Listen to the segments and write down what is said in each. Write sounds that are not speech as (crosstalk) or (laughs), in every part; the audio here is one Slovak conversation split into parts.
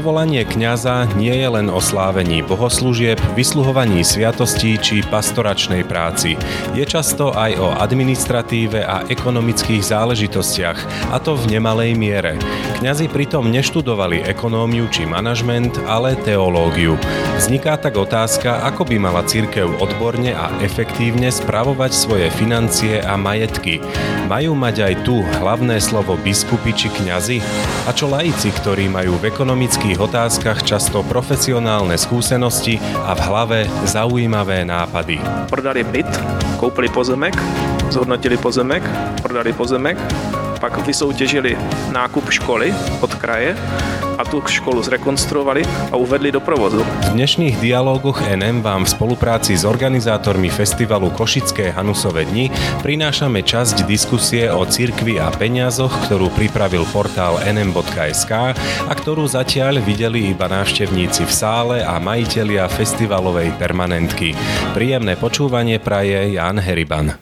Povolanie kňaza nie je len o slávení bohoslúžieb, vysluhovaní sviatostí či pastoračnej práci. Je často aj o administratíve a ekonomických záležitostiach, a to v nemalej miere. Kňazi pritom neštudovali ekonómiu či manažment, ale teológiu. Vzniká tak otázka, ako by mala cirkev odborne a efektívne spravovať svoje financie a majetky. Majú mať aj tu hlavné slovo biskupy či kňazi? A čo laici, ktorí majú v ekonomických otázkach často profesionálne skúsenosti a v hlave zaujímavé nápady. Prodali byt, koupili pozemek, zhodnotili pozemek, prodali pozemek, pak vysoutěžili nákup školy od kraje a tú školu zrekonstruovali a uvedli do provozu. V dnešných dialógoch NM vám v spolupráci s organizátormi festivalu Košické Hanusové dni prinášame časť diskusie o cirkvi a peniazoch, ktorú pripravil portál nm.sk a ktorú zatiaľ videli iba návštevníci v sále a majitelia festivalovej permanentky. Príjemné počúvanie praje Jan Heriban.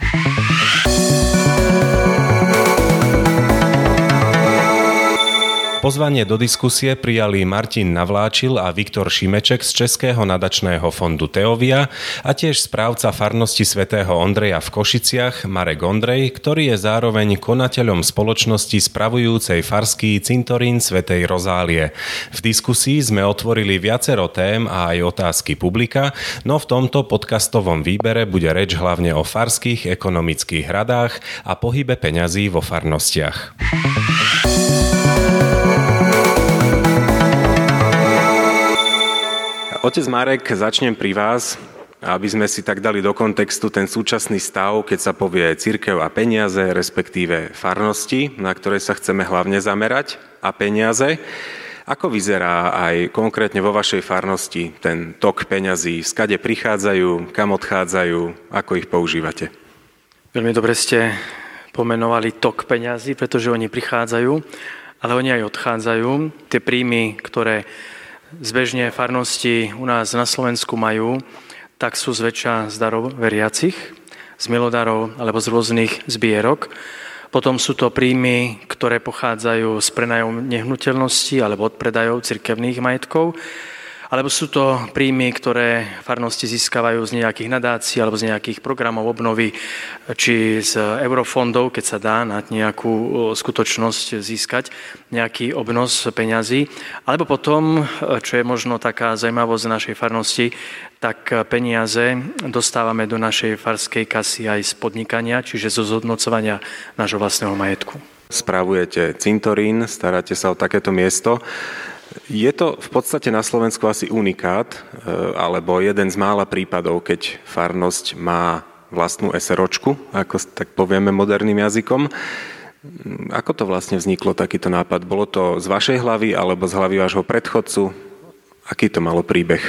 Pozvanie do diskusie prijali Martin Navláčil a Viktor Šimeček z Českého nadačného fondu Teovia a tiež správca farnosti svätého Ondreja v Košiciach Marek Ondrej, ktorý je zároveň konateľom spoločnosti spravujúcej farský cintorín svätej Rozálie. V diskusii sme otvorili viacero tém a aj otázky publika, no v tomto podcastovom výbere bude reč hlavne o farských ekonomických hradách a pohybe peňazí vo farnostiach. Otec Marek, začnem pri vás, aby sme si tak dali do kontextu ten súčasný stav, keď sa povie církev a peniaze, respektíve farnosti, na ktoré sa chceme hlavne zamerať, a peniaze. Ako vyzerá aj konkrétne vo vašej farnosti ten tok peňazí? Skade prichádzajú, kam odchádzajú, ako ich používate? Veľmi dobre ste pomenovali tok peňazí, pretože oni prichádzajú, ale oni aj odchádzajú. Tie príjmy, ktoré zbežne farnosti u nás na Slovensku majú, tak sú zväčša z darov veriacich, z milodarov alebo z rôznych zbierok. Potom sú to príjmy, ktoré pochádzajú z prenajom nehnuteľnosti alebo od predajov cirkevných majetkov alebo sú to príjmy, ktoré farnosti získavajú z nejakých nadácií alebo z nejakých programov obnovy, či z eurofondov, keď sa dá na nejakú skutočnosť získať nejaký obnos peňazí. Alebo potom, čo je možno taká zaujímavosť našej farnosti, tak peniaze dostávame do našej farskej kasy aj z podnikania, čiže zo zhodnocovania nášho vlastného majetku. Spravujete cintorín, staráte sa o takéto miesto. Je to v podstate na Slovensku asi unikát, e, alebo jeden z mála prípadov, keď farnosť má vlastnú SROčku, ako tak povieme moderným jazykom. Ako to vlastne vzniklo, takýto nápad? Bolo to z vašej hlavy alebo z hlavy vášho predchodcu? Aký to malo príbeh?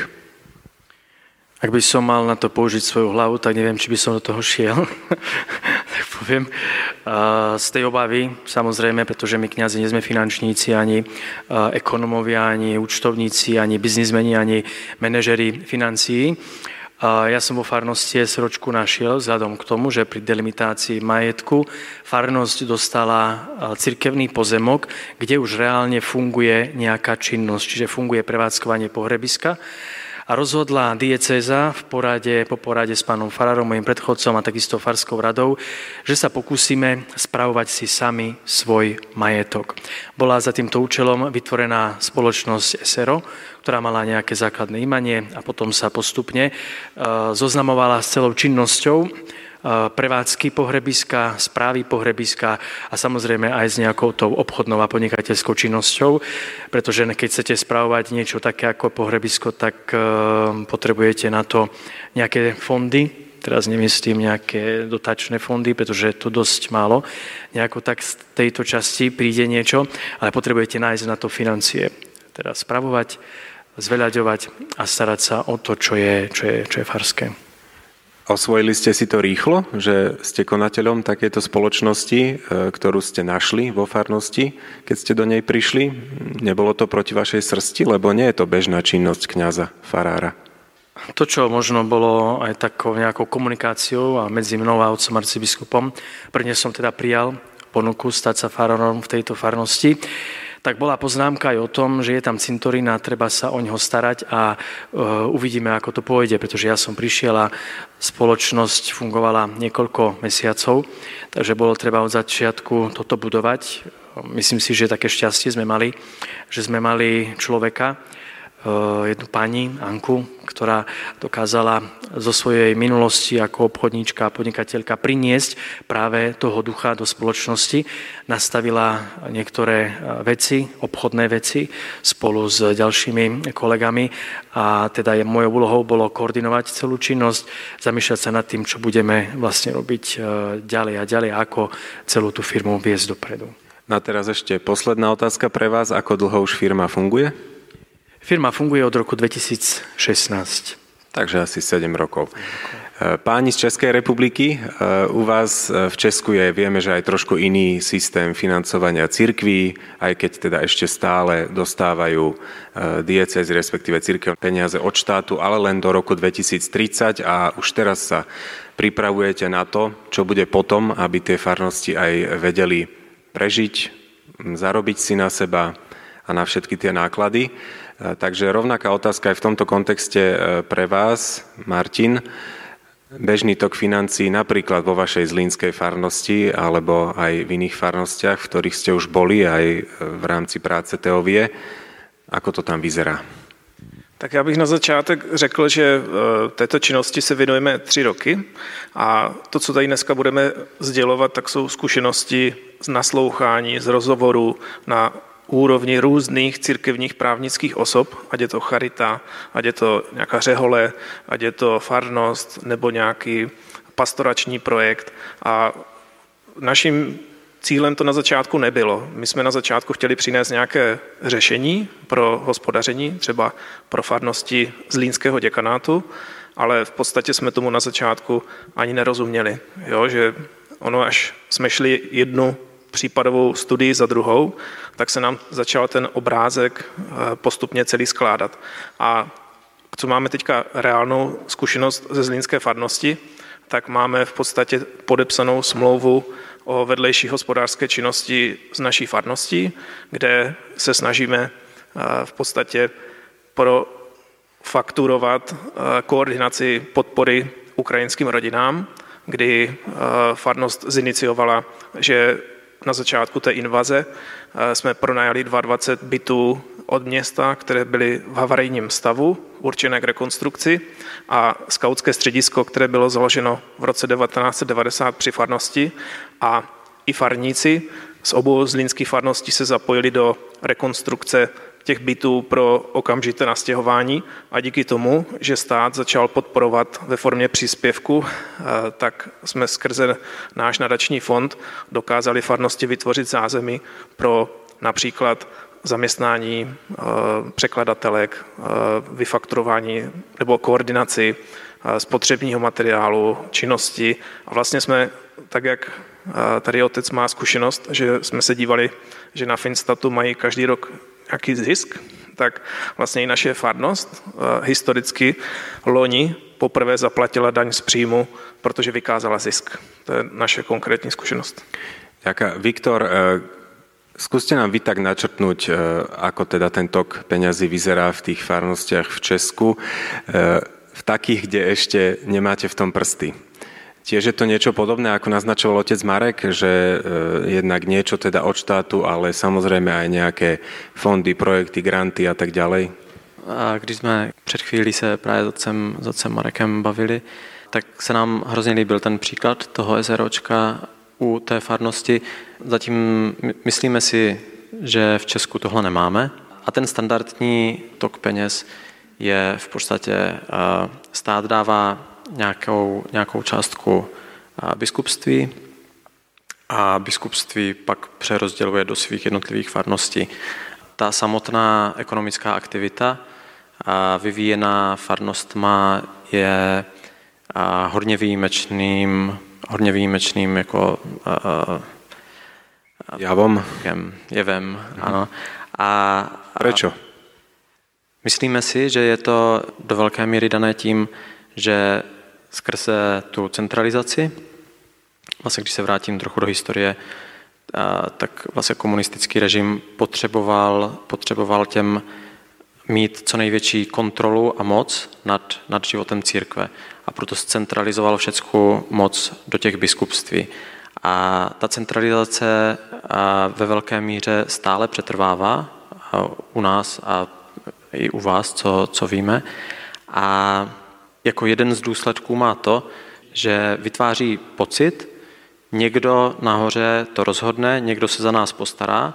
Ak by som mal na to použiť svoju hlavu, tak neviem, či by som do toho šiel. Poviem. Z tej obavy, samozrejme, pretože my kniazy nie sme finančníci, ani ekonomovia, ani účtovníci, ani biznismeni, ani manažeri financií. Ja som vo farnosti sročku našiel vzhľadom k tomu, že pri delimitácii majetku farnosť dostala cirkevný pozemok, kde už reálne funguje nejaká činnosť, čiže funguje prevádzkovanie pohrebiska a rozhodla diecéza v porade, po porade s pánom Farárom, mojim predchodcom a takisto Farskou radou, že sa pokúsime spravovať si sami svoj majetok. Bola za týmto účelom vytvorená spoločnosť SRO, ktorá mala nejaké základné imanie a potom sa postupne e, zoznamovala s celou činnosťou prevádzky pohrebiska, správy pohrebiska a samozrejme aj s nejakou tou obchodnou a podnikateľskou činnosťou, pretože keď chcete správovať niečo také ako pohrebisko, tak e, potrebujete na to nejaké fondy, teraz nemyslím nejaké dotačné fondy, pretože je to dosť málo, nejako tak z tejto časti príde niečo, ale potrebujete nájsť na to financie. Teda spravovať, zveľaďovať a starať sa o to, čo je, čo je, čo je farské. Osvojili ste si to rýchlo, že ste konateľom takéto spoločnosti, e, ktorú ste našli vo farnosti, keď ste do nej prišli? Nebolo to proti vašej srsti, lebo nie je to bežná činnosť kňaza, farára. To, čo možno bolo aj takou nejakou komunikáciou a medzi mnou a otcom arcibiskupom, prvne som teda prijal ponuku stať sa farárom v tejto farnosti, tak bola poznámka aj o tom, že je tam cintorín a treba sa o ňoho starať a uh, uvidíme, ako to pôjde, pretože ja som prišiel a spoločnosť fungovala niekoľko mesiacov, takže bolo treba od začiatku toto budovať. Myslím si, že také šťastie sme mali, že sme mali človeka, jednu pani, Anku, ktorá dokázala zo svojej minulosti ako obchodníčka a podnikateľka priniesť práve toho ducha do spoločnosti. Nastavila niektoré eh, veci, obchodné veci spolu s ďalšími kolegami a teda je mojou úlohou bolo koordinovať celú činnosť, zamýšľať sa nad tým, čo budeme vlastne robiť eh, ďalej a ďalej, ako celú tú firmu viesť dopredu. No a teraz ešte posledná otázka pre vás. Ako dlho už firma funguje? Firma funguje od roku 2016. Takže asi 7 rokov. E, páni z Českej republiky, e, u vás e, v Česku je, vieme, že aj trošku iný systém financovania cirkví, aj keď teda ešte stále dostávajú diecez, respektíve cirkev peniaze od štátu, ale len do roku 2030 a už teraz sa pripravujete na to, čo bude potom, aby tie farnosti aj vedeli prežiť, zarobiť si na seba a na všetky tie náklady. E, takže rovnaká otázka aj v tomto kontexte e, pre vás, Martin. Bežný tok financí napríklad vo vašej zlínskej farnosti alebo aj v iných farnostiach, v ktorých ste už boli aj e, v rámci práce Teovie. Ako to tam vyzerá? Tak já bych na začátek řekl, že této činnosti se věnujeme tři roky a to, co tady dneska budeme sdělovat, tak jsou zkušenosti z naslouchání, z rozhovoru na úrovni různých církevních právnických osob, ať je to charita, ať je to nějaká řehole, ať je to farnost nebo nějaký pastorační projekt. A naším cílem to na začátku nebylo. My jsme na začátku chtěli přinést nějaké řešení pro hospodaření, třeba pro farnosti z Línského děkanátu, ale v podstatě jsme tomu na začátku ani nerozuměli. Jo, že ono, až jsme šli jednu případovou studii za druhou, tak se nám začal ten obrázek eh, postupně celý skládat. A co máme teďka reálnou zkušenost ze Zlínské farnosti, tak máme v podstatě podepsanou smlouvu o vedlejší hospodářské činnosti z naší farnosti, kde se snažíme eh, v podstatě pro fakturovat eh, koordinaci podpory ukrajinským rodinám, kdy farnost ziniciovala, že na začátku té invaze eh, jsme pronajali 22 bytů od města, které byly v havarijním stavu, určené k rekonstrukci a skautské středisko, které bylo založeno v roce 1990 při farnosti a i farníci z obou zlínských farností se zapojili do rekonstrukce těch bytů pro okamžité nastěhování a díky tomu, že stát začal podporovat ve formě příspěvku, eh, tak jsme skrze náš nadační fond dokázali farnosti vytvořit zázemí pro například zaměstnání eh, překladatelek, eh, vyfakturování nebo koordinaci spotřebního materiálu, činnosti. A vlastně jsme, tak jak tady otec má zkušenost, že jsme se dívali, že na Finstatu mají každý rok nějaký zisk, tak vlastně i naše farnost eh, historicky loni poprvé zaplatila daň z příjmu, protože vykázala zisk. To je naše konkrétní zkušenost. Ďakujem. Viktor, eh, skúste nám vy tak načrtnúť, eh, ako teda ten tok peňazí vyzerá v tých farnostiach v Česku, v takých, kde ešte nemáte v tom prsty. Tiež je to niečo podobné, ako naznačoval otec Marek, že e, jednak niečo teda od štátu, ale samozrejme aj nejaké fondy, projekty, granty a tak ďalej. A když jsme před chvílí se právě s otcem, s otcem Marekem bavili, tak se nám hrozně líbil ten příklad toho SROčka u té farnosti. Zatím myslíme si, že v Česku tohle nemáme a ten standardní tok peněz je v podstatě e, stát dává nějakou, nějakou částku biskupství a biskupství pak přerozděluje do svých jednotlivých farností. Ta samotná ekonomická aktivita vyvíjená farnostma je hodně výjimečným, hodně výjimečným jako javom. Jevem, mhm. ano. A, Prečo? Myslíme si, že je to do velké míry dané tím, že skrze tu centralizaci, vlastně když se vrátím trochu do historie, tak vlastně komunistický režim potřeboval, potřeboval těm mít co největší kontrolu a moc nad, nad životem církve. A proto centralizoval všechnu moc do těch biskupství. A ta centralizace ve velké míře stále přetrvává u nás a i u vás, co, co víme. A jako jeden z důsledků má to, že vytváří pocit, někdo nahoře to rozhodne, někdo se za nás postará,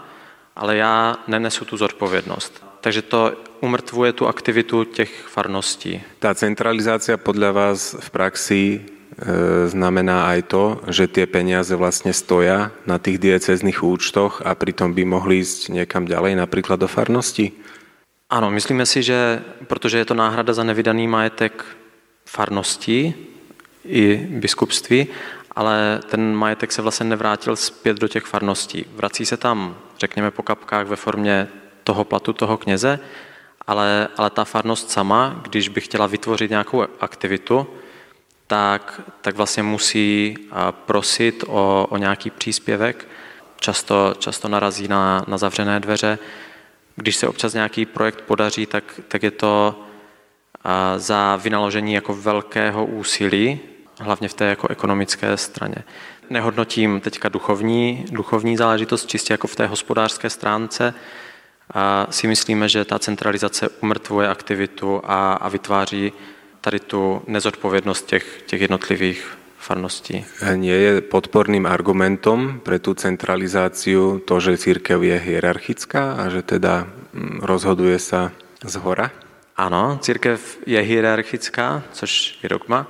ale já nenesu tu zodpovědnost. Takže to umrtvuje tu aktivitu těch farností. Ta centralizácia podľa vás v praxi e, znamená aj to, že tie peniaze vlastne stoja na tých diecezných účtoch a pritom by mohli ísť niekam ďalej, napríklad do farnosti? Ano, myslíme si, že protože je to náhrada za nevydaný majetek farností i biskupství, ale ten majetek se vlastně nevrátil zpět do těch farností. Vrací se tam, řekněme, po kapkách ve formě toho platu toho kněze, ale, ale ta farnost sama, když by chtěla vytvořit nějakou aktivitu, tak, tak vlastně musí prosit o, o nějaký příspěvek. Často, často narazí na, na zavřené dveře. Když se občas nějaký projekt podaří, tak, tak je to za vynaložení jako velkého úsilí, hlavně v té jako ekonomické straně. Nehodnotím teďka duchovní, duchovní záležitost čistě jako v té hospodářské stránce, a si myslíme, že ta centralizace umrtvuje aktivitu a, a vytváří tady tu nezodpovědnost těch, těch jednotlivých farností. Nie je podporným argumentom pre tú centralizáciu to, že církev je hierarchická a že teda mm, rozhoduje sa z hora? Ano, církev je hierarchická, což je dogma,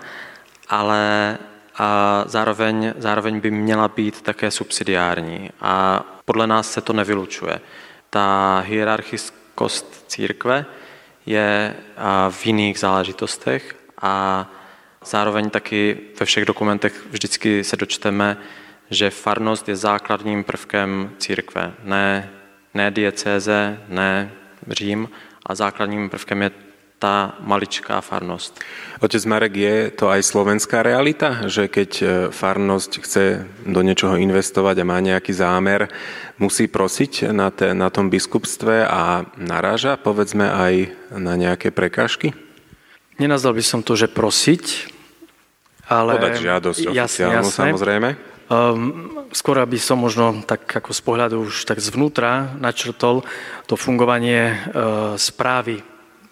ale a zároveň, zároveň by měla být také subsidiární. A podle nás se to nevylučuje ta hierarchickost církve je v jiných záležitostech a zároveň taky ve všech dokumentech vždycky se dočteme, že farnost je základním prvkem církve. Ne, ne diecéze, ne Řím, a základním prvkem je tá maličká farnosť. Otec Marek, je to aj slovenská realita, že keď e, farnosť chce do niečoho investovať a má nejaký zámer, musí prosiť na, te, na tom biskupstve a naráža, povedzme, aj na nejaké prekážky? Nenazval by som to, že prosiť, ale... Podať žiadosť oficiálnu, jasne. samozrejme. Um, skôr by som možno tak ako z pohľadu už tak zvnútra načrtol to fungovanie uh, správy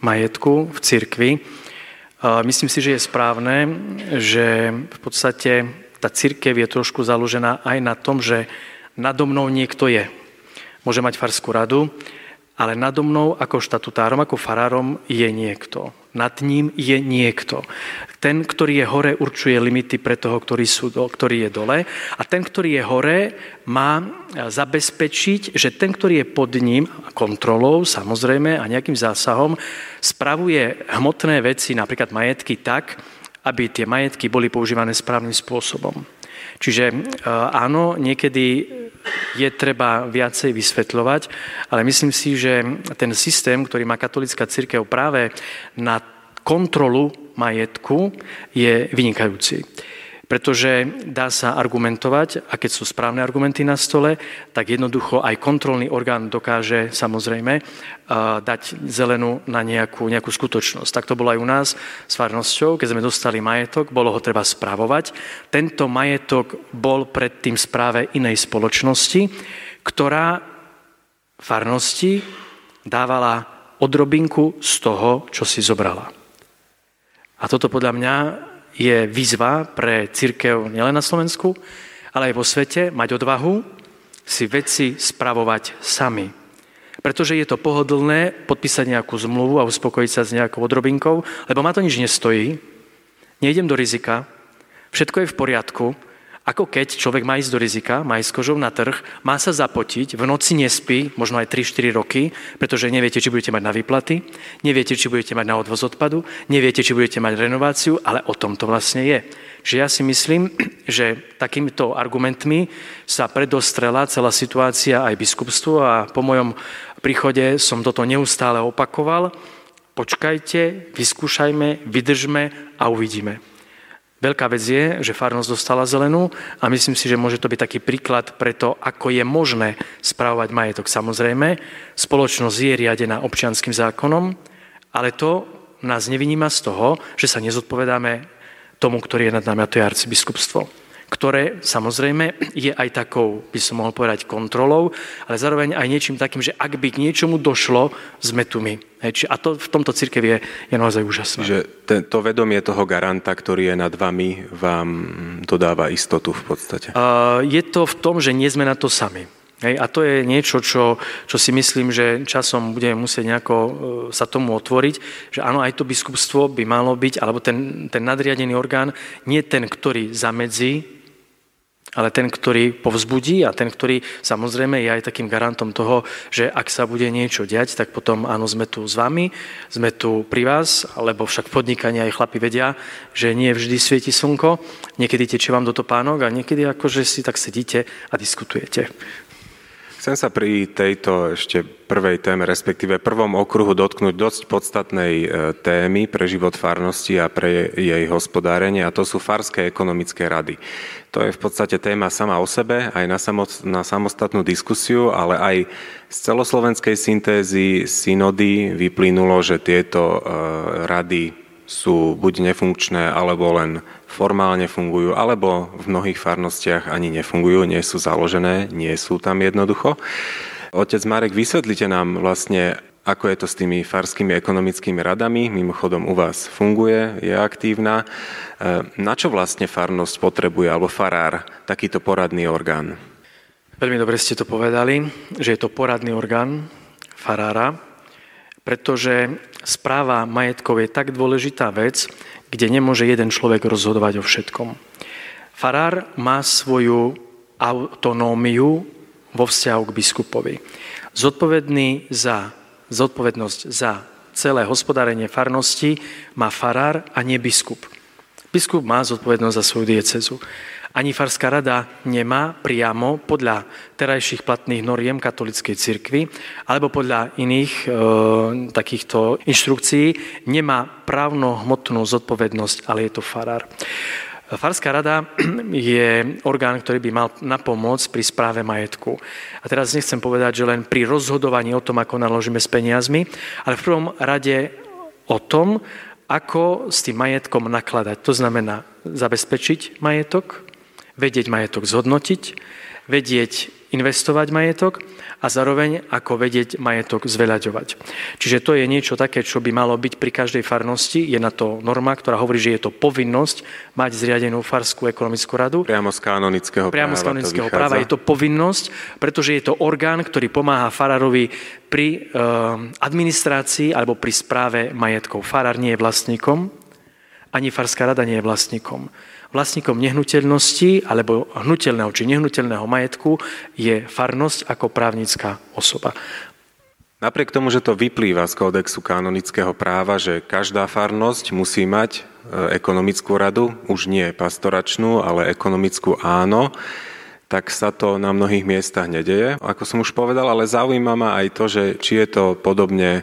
majetku v cirkvi. Myslím si, že je správne, že v podstate tá církev je trošku založená aj na tom, že nado mnou niekto je. Môže mať farskú radu, ale nado mnou ako štatutárom, ako farárom je niekto. Nad ním je niekto. Ten, ktorý je hore, určuje limity pre toho, ktorý, sú, ktorý je dole. A ten, ktorý je hore, má zabezpečiť, že ten, ktorý je pod ním, kontrolou samozrejme a nejakým zásahom, spravuje hmotné veci, napríklad majetky, tak, aby tie majetky boli používané správnym spôsobom. Čiže e, áno, niekedy je treba viacej vysvetľovať, ale myslím si, že ten systém, ktorý má katolická církev práve na kontrolu majetku, je vynikajúci pretože dá sa argumentovať a keď sú správne argumenty na stole, tak jednoducho aj kontrolný orgán dokáže samozrejme dať zelenú na nejakú, nejakú skutočnosť. Tak to bolo aj u nás s farnosťou, keď sme dostali majetok, bolo ho treba spravovať. Tento majetok bol predtým správe inej spoločnosti, ktorá farnosti dávala odrobinku z toho, čo si zobrala. A toto podľa mňa je výzva pre církev nielen na Slovensku, ale aj vo svete mať odvahu si veci spravovať sami. Pretože je to pohodlné podpísať nejakú zmluvu a uspokojiť sa s nejakou odrobinkou, lebo ma to nič nestojí, nejdem do rizika, všetko je v poriadku, ako keď človek má ísť do rizika, má ísť kožou na trh, má sa zapotiť, v noci nespí, možno aj 3-4 roky, pretože neviete, či budete mať na výplaty, neviete, či budete mať na odvoz odpadu, neviete, či budete mať renováciu, ale o tom to vlastne je. Že ja si myslím, (clears throat) že takýmito argumentmi sa predostrela celá situácia aj biskupstvu a po mojom príchode som toto neustále opakoval. Počkajte, vyskúšajme, vydržme a uvidíme. Veľká vec je, že farnosť dostala zelenú a myslím si, že môže to byť taký príklad pre to, ako je možné spravovať majetok. Samozrejme, spoločnosť je riadená občianským zákonom, ale to nás neviníma z toho, že sa nezodpovedáme tomu, ktorý je nad nami, a to je arcibiskupstvo ktoré samozrejme je aj takou, by som mohol povedať, kontrolou, ale zároveň aj niečím takým, že ak by k niečomu došlo, sme tu my. A to v tomto církev je, je naozaj úžasné. Že to vedomie toho garanta, ktorý je nad vami, vám dodáva istotu v podstate. Uh, je to v tom, že nie sme na to sami. Hej, a to je niečo, čo, čo si myslím, že časom budeme musieť nejako e, sa tomu otvoriť, že áno, aj to biskupstvo by malo byť, alebo ten, ten nadriadený orgán, nie ten, ktorý zamedzí ale ten, ktorý povzbudí a ten, ktorý samozrejme je aj takým garantom toho, že ak sa bude niečo diať, tak potom áno, sme tu s vami, sme tu pri vás, lebo však podnikanie aj chlapi vedia, že nie vždy svieti slnko, niekedy tečie vám do topánok a niekedy akože si tak sedíte a diskutujete. Chcem sa pri tejto ešte prvej téme, respektíve prvom okruhu dotknúť dosť podstatnej e, témy pre život farnosti a pre jej hospodárenie a to sú farské ekonomické rady. To je v podstate téma sama o sebe, aj na, samot, na samostatnú diskusiu, ale aj z celoslovenskej syntézy synody vyplynulo, že tieto e, rady sú buď nefunkčné, alebo len formálne fungujú, alebo v mnohých farnostiach ani nefungujú, nie sú založené, nie sú tam jednoducho. Otec Marek, vysvetlite nám vlastne, ako je to s tými farskými ekonomickými radami. Mimochodom u vás funguje, je aktívna. E, na čo vlastne farnosť potrebuje, alebo farár, takýto poradný orgán? Veľmi dobre ste to povedali, že je to poradný orgán farára, pretože správa majetkov je tak dôležitá vec, kde nemôže jeden človek rozhodovať o všetkom. Farár má svoju autonómiu vo vzťahu k biskupovi. Zodpovedný za, zodpovednosť za celé hospodárenie farnosti má farár a nie biskup. Biskup má zodpovednosť za svoju diecezu. Ani Farská rada nemá priamo podľa terajších platných noriem katolickej cirkvi alebo podľa iných e, takýchto inštrukcií nemá právno-hmotnú zodpovednosť, ale je to farár. Farská rada (clears throat) je orgán, ktorý by mal napomôcť pri správe majetku. A teraz nechcem povedať, že len pri rozhodovaní o tom, ako naložíme s peniazmi, ale v prvom rade o tom, ako s tým majetkom nakladať. To znamená zabezpečiť majetok, vedieť majetok zhodnotiť, vedieť investovať majetok a zároveň ako vedieť majetok zveľaďovať. Čiže to je niečo také, čo by malo byť pri každej farnosti. Je na to norma, ktorá hovorí, že je to povinnosť mať zriadenú farskú ekonomickú radu. Priamo z kanonického Priamo práva. z kanonického práva. Je to povinnosť, pretože je to orgán, ktorý pomáha farárovi pri uh, administrácii alebo pri správe majetkov. Farár nie je vlastníkom, ani farská rada nie je vlastníkom. Vlastníkom nehnuteľnosti alebo hnutelného či nehnuteľného majetku je farnosť ako právnická osoba. Napriek tomu, že to vyplýva z kódexu kanonického práva, že každá farnosť musí mať e, ekonomickú radu, už nie pastoračnú, ale ekonomickú áno, tak sa to na mnohých miestach nedeje, ako som už povedal, ale zaujíma ma aj to, že či je to podobne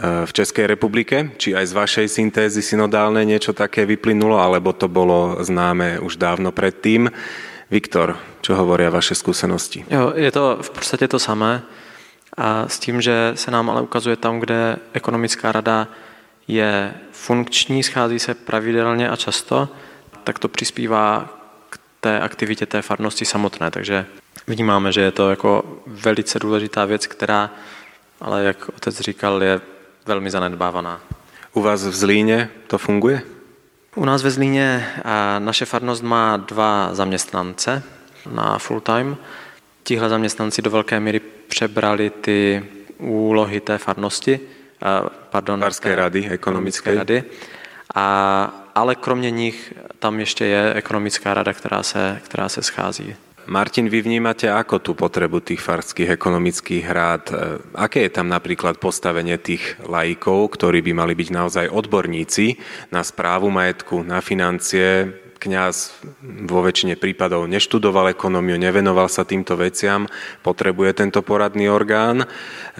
v Českej republike? Či aj z vašej syntézy synodálne niečo také vyplynulo, alebo to bolo známe už dávno predtým? Viktor, čo hovoria vaše skúsenosti? Jo, je to v podstate to samé. A s tím, že se nám ale ukazuje tam, kde ekonomická rada je funkční, schází se pravidelně a často, tak to přispívá k té aktivitě té farnosti samotné. Takže vnímáme, že je to jako velice důležitá věc, která, ale jak otec říkal, je velmi zanedbávaná. U vás v Zlíně to funguje? U nás ve Zlíně naše farnost má dva zaměstnance na full time. Tihle zaměstnanci do velké míry přebrali ty úlohy té farnosti, pardon, Farské rady, ekonomické rady. A, ale kromě nich tam ještě je ekonomická rada, která se, která se schází. Martin, vy vnímate ako tú potrebu tých farských ekonomických rád? E, aké je tam napríklad postavenie tých laikov, ktorí by mali byť naozaj odborníci na správu majetku, na financie? Kňaz vo väčšine prípadov neštudoval ekonómiu, nevenoval sa týmto veciam, potrebuje tento poradný orgán,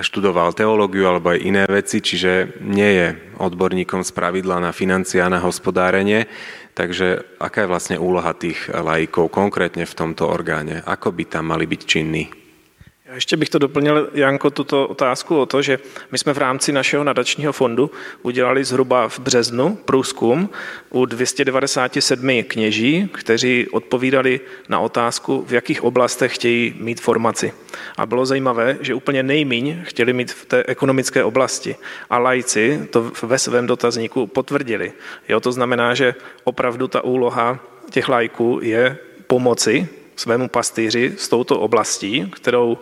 študoval teológiu alebo aj iné veci, čiže nie je odborníkom z pravidla na financie a na hospodárenie Takže aká je vlastne úloha tých laikov konkrétne v tomto orgáne? Ako by tam mali byť činní? Já ještě bych to doplnil, Janko, tuto otázku o to, že my jsme v rámci našeho nadačního fondu udělali zhruba v březnu průzkum u 297 kněží, kteří odpovídali na otázku, v jakých oblastech chtějí mít formaci. A bylo zajímavé, že úplně nejmíň chtěli mít v té ekonomické oblasti. A lajci to ve svém dotazníku potvrdili. Jo, to znamená, že opravdu ta úloha těch lajků je pomoci svému pastýři s touto oblastí, kterou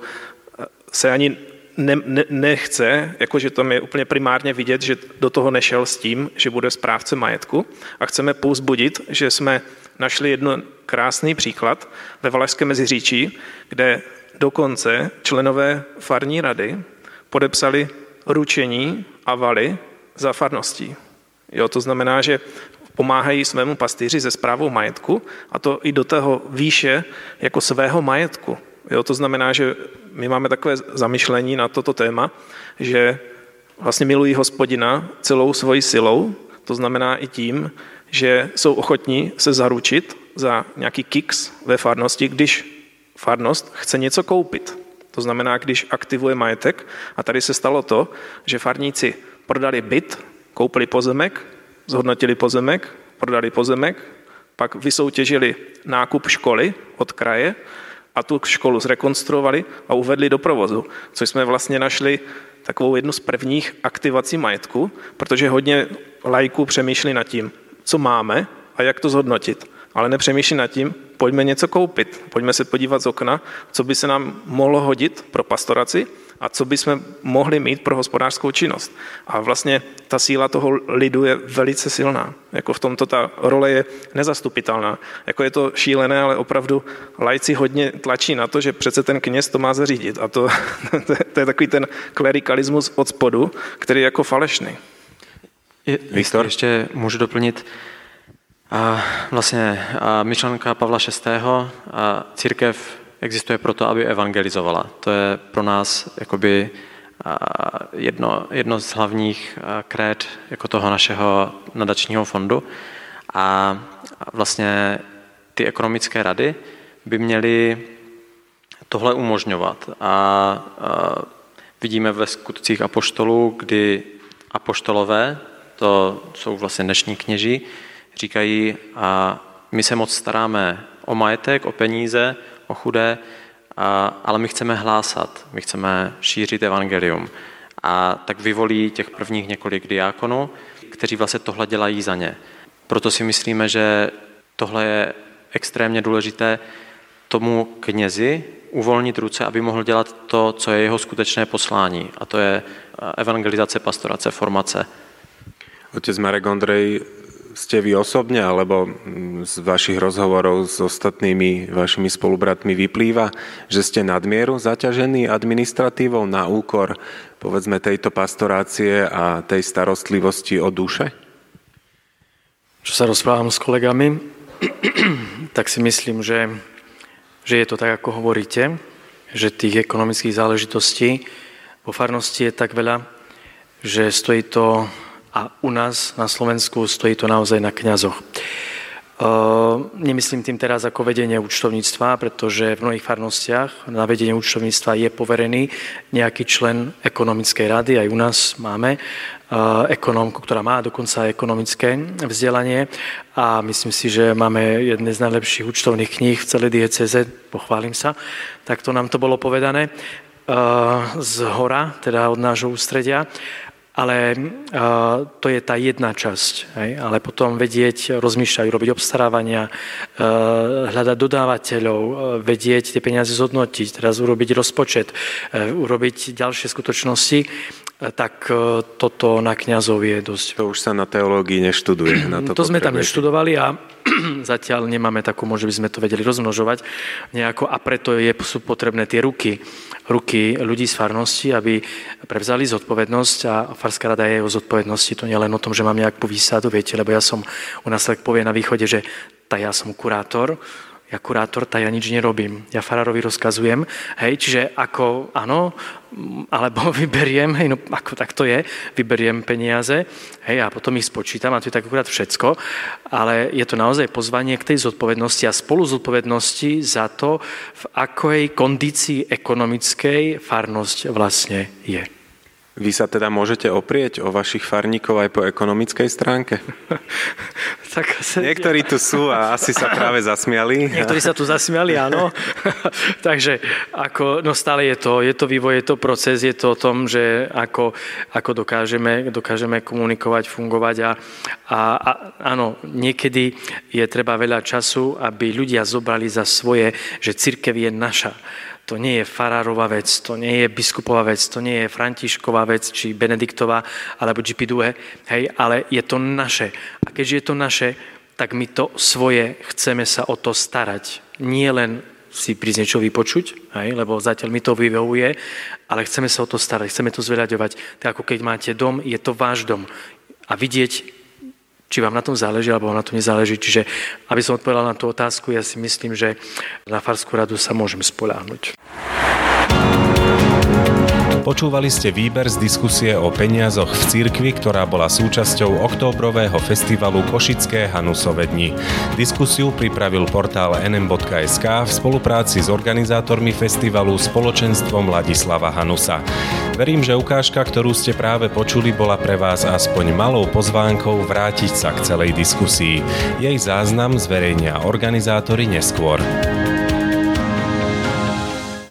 eh, se ani ne, ne, nechce, jakože tam je úplně primárně vidět, že do toho nešel s tím, že bude správce majetku a chceme pouzbudit, že jsme našli jedno krásný příklad ve Valašském meziříčí, kde dokonce členové farní rady podepsali ručení a valy za farností. Jo, to znamená, že pomáhají svému pastýři ze zprávou majetku a to i do toho výše jako svého majetku. Jo, to znamená, že my máme takové zamyšlení na toto téma, že vlastně milují hospodina celou svojí silou, to znamená i tím, že jsou ochotní se zaručit za nějaký kiks ve farnosti, když farnost chce něco koupit. To znamená, když aktivuje majetek, a tady se stalo to, že farníci prodali byt, koupili pozemek zhodnotili pozemek, prodali pozemek, pak vysoutěžili nákup školy od kraje a tu školu zrekonstruovali a uvedli do provozu, což jsme vlastně našli takovou jednu z prvních aktivací majetku, protože hodně lajků přemýšlí nad tím, co máme a jak to zhodnotit. Ale nepřemýšlí nad tím, pojďme něco koupit, pojďme se podívat z okna, co by se nám mohlo hodit pro pastoraci a co bychom mohli mít pro hospodářskou činnost. A vlastně ta síla toho lidu je velice silná. Jako v tomto ta role je nezastupitelná. Jako je to šílené, ale opravdu lajci hodně tlačí na to, že přece ten kněz to má zařídit. A to, (laughs) to je takový ten klerikalismus od spodu, který je jako falešný. Je, Viktor? Ještě můžu doplnit. A vlastně a myšlenka Pavla VI. A církev existuje proto, aby evangelizovala. To je pro nás jakoby jedno, jedno z hlavních krét jako toho našeho nadačního fondu. A vlastně ty ekonomické rady by měly tohle umožňovat. A, vidíme ve skutcích apoštolů, kdy apoštolové, to jsou vlastně dnešní kněží, říkají, a my se moc staráme o majetek, o peníze, chudé, ale my chceme hlásat, my chceme šířit evangelium. A tak vyvolí těch prvních několik diákonů, kteří vlastně tohle dělají za ně. Proto si myslíme, že tohle je extrémně důležité tomu knězi uvolnit ruce, aby mohl dělat to, co je jeho skutečné poslání. A to je evangelizace, pastorace, formace. Otec Marek Ondrej ste vy osobne alebo z vašich rozhovorov s ostatnými vašimi spolubratmi vyplýva, že ste nadmieru zaťažení administratívou na úkor povedzme tejto pastorácie a tej starostlivosti o duše? Čo sa rozprávam s kolegami, (clears throat) tak si myslím, že, že je to tak, ako hovoríte, že tých ekonomických záležitostí vo farnosti je tak veľa, že stojí to a u nás na Slovensku stojí to naozaj na kňazoch. Nemyslím tým teraz ako vedenie účtovníctva, pretože v mnohých farnostiach na vedenie účtovníctva je poverený nejaký člen ekonomickej rady, aj u nás máme ekonómku, ktorá má dokonca ekonomické vzdelanie a myslím si, že máme jedné z najlepších účtovných kníh v celej dieceze, pochválim sa, tak to nám to bolo povedané z hora, teda od nášho ústredia. Ale uh, to je tá jedna časť. Hej? Ale potom vedieť, rozmýšľať, robiť obstarávania, uh, hľadať dodávateľov, uh, vedieť tie peniaze zhodnotiť, teraz urobiť rozpočet, uh, urobiť ďalšie skutočnosti, tak uh, toto na kňazov je dosť... To už sa na teológii neštuduje. Na (clears throat) to, to sme tam neštudovali a (clears throat) zatiaľ nemáme takú, že by sme to vedeli rozmnožovať nejako a preto je, sú potrebné tie ruky, ruky ľudí z farnosti, aby prevzali zodpovednosť a farská rada je o zodpovednosti, to nie len o tom, že mám nejakú výsadu, viete, lebo ja som, u nás tak povie na východe, že tá ja som kurátor, ja kurátor, tak ja nič nerobím. Ja farárovi rozkazujem, hej, čiže ako, áno, alebo (laughs) vyberiem, hej, no ako tak to je, vyberiem peniaze, hej, a potom ich spočítam a to je tak akurát všetko, ale je to naozaj pozvanie k tej zodpovednosti a spolu zodpovednosti za to, v akej kondícii ekonomickej farnosť vlastne je. Vy sa teda môžete oprieť o vašich farníkov aj po ekonomickej stránke? (laughs) tak sa... Niektorí tu sú a asi sa práve zasmiali. Niektorí sa tu zasmiali, áno. (laughs) Takže ako, no stále je to, je to vývoj, je to proces, je to o tom, že ako, ako dokážeme, dokážeme komunikovať, fungovať a, a, a áno, niekedy je treba veľa času, aby ľudia zobrali za svoje, že církev je naša to nie je farárová vec, to nie je biskupová vec, to nie je Františková vec, či Benediktová, alebo Džipidue, hej, ale je to naše. A keďže je to naše, tak my to svoje chceme sa o to starať. Nie len si prísť niečo vypočuť, hej, lebo zatiaľ mi to vyvehuje, ale chceme sa o to starať, chceme to zveľaďovať. Tak ako keď máte dom, je to váš dom. A vidieť či vám na tom záleží, alebo vám na tom nezáleží. Čiže, aby som odpovedal na tú otázku, ja si myslím, že na Farskú radu sa môžem spoláhnuť. Počúvali ste výber z diskusie o peniazoch v cirkvi, ktorá bola súčasťou októbrového festivalu Košické Hanusove dni. Diskusiu pripravil portál nm.sk v spolupráci s organizátormi festivalu Spoločenstvom Ladislava Hanusa. Verím, že ukážka, ktorú ste práve počuli, bola pre vás aspoň malou pozvánkou vrátiť sa k celej diskusii. Jej záznam zverejnia organizátori neskôr.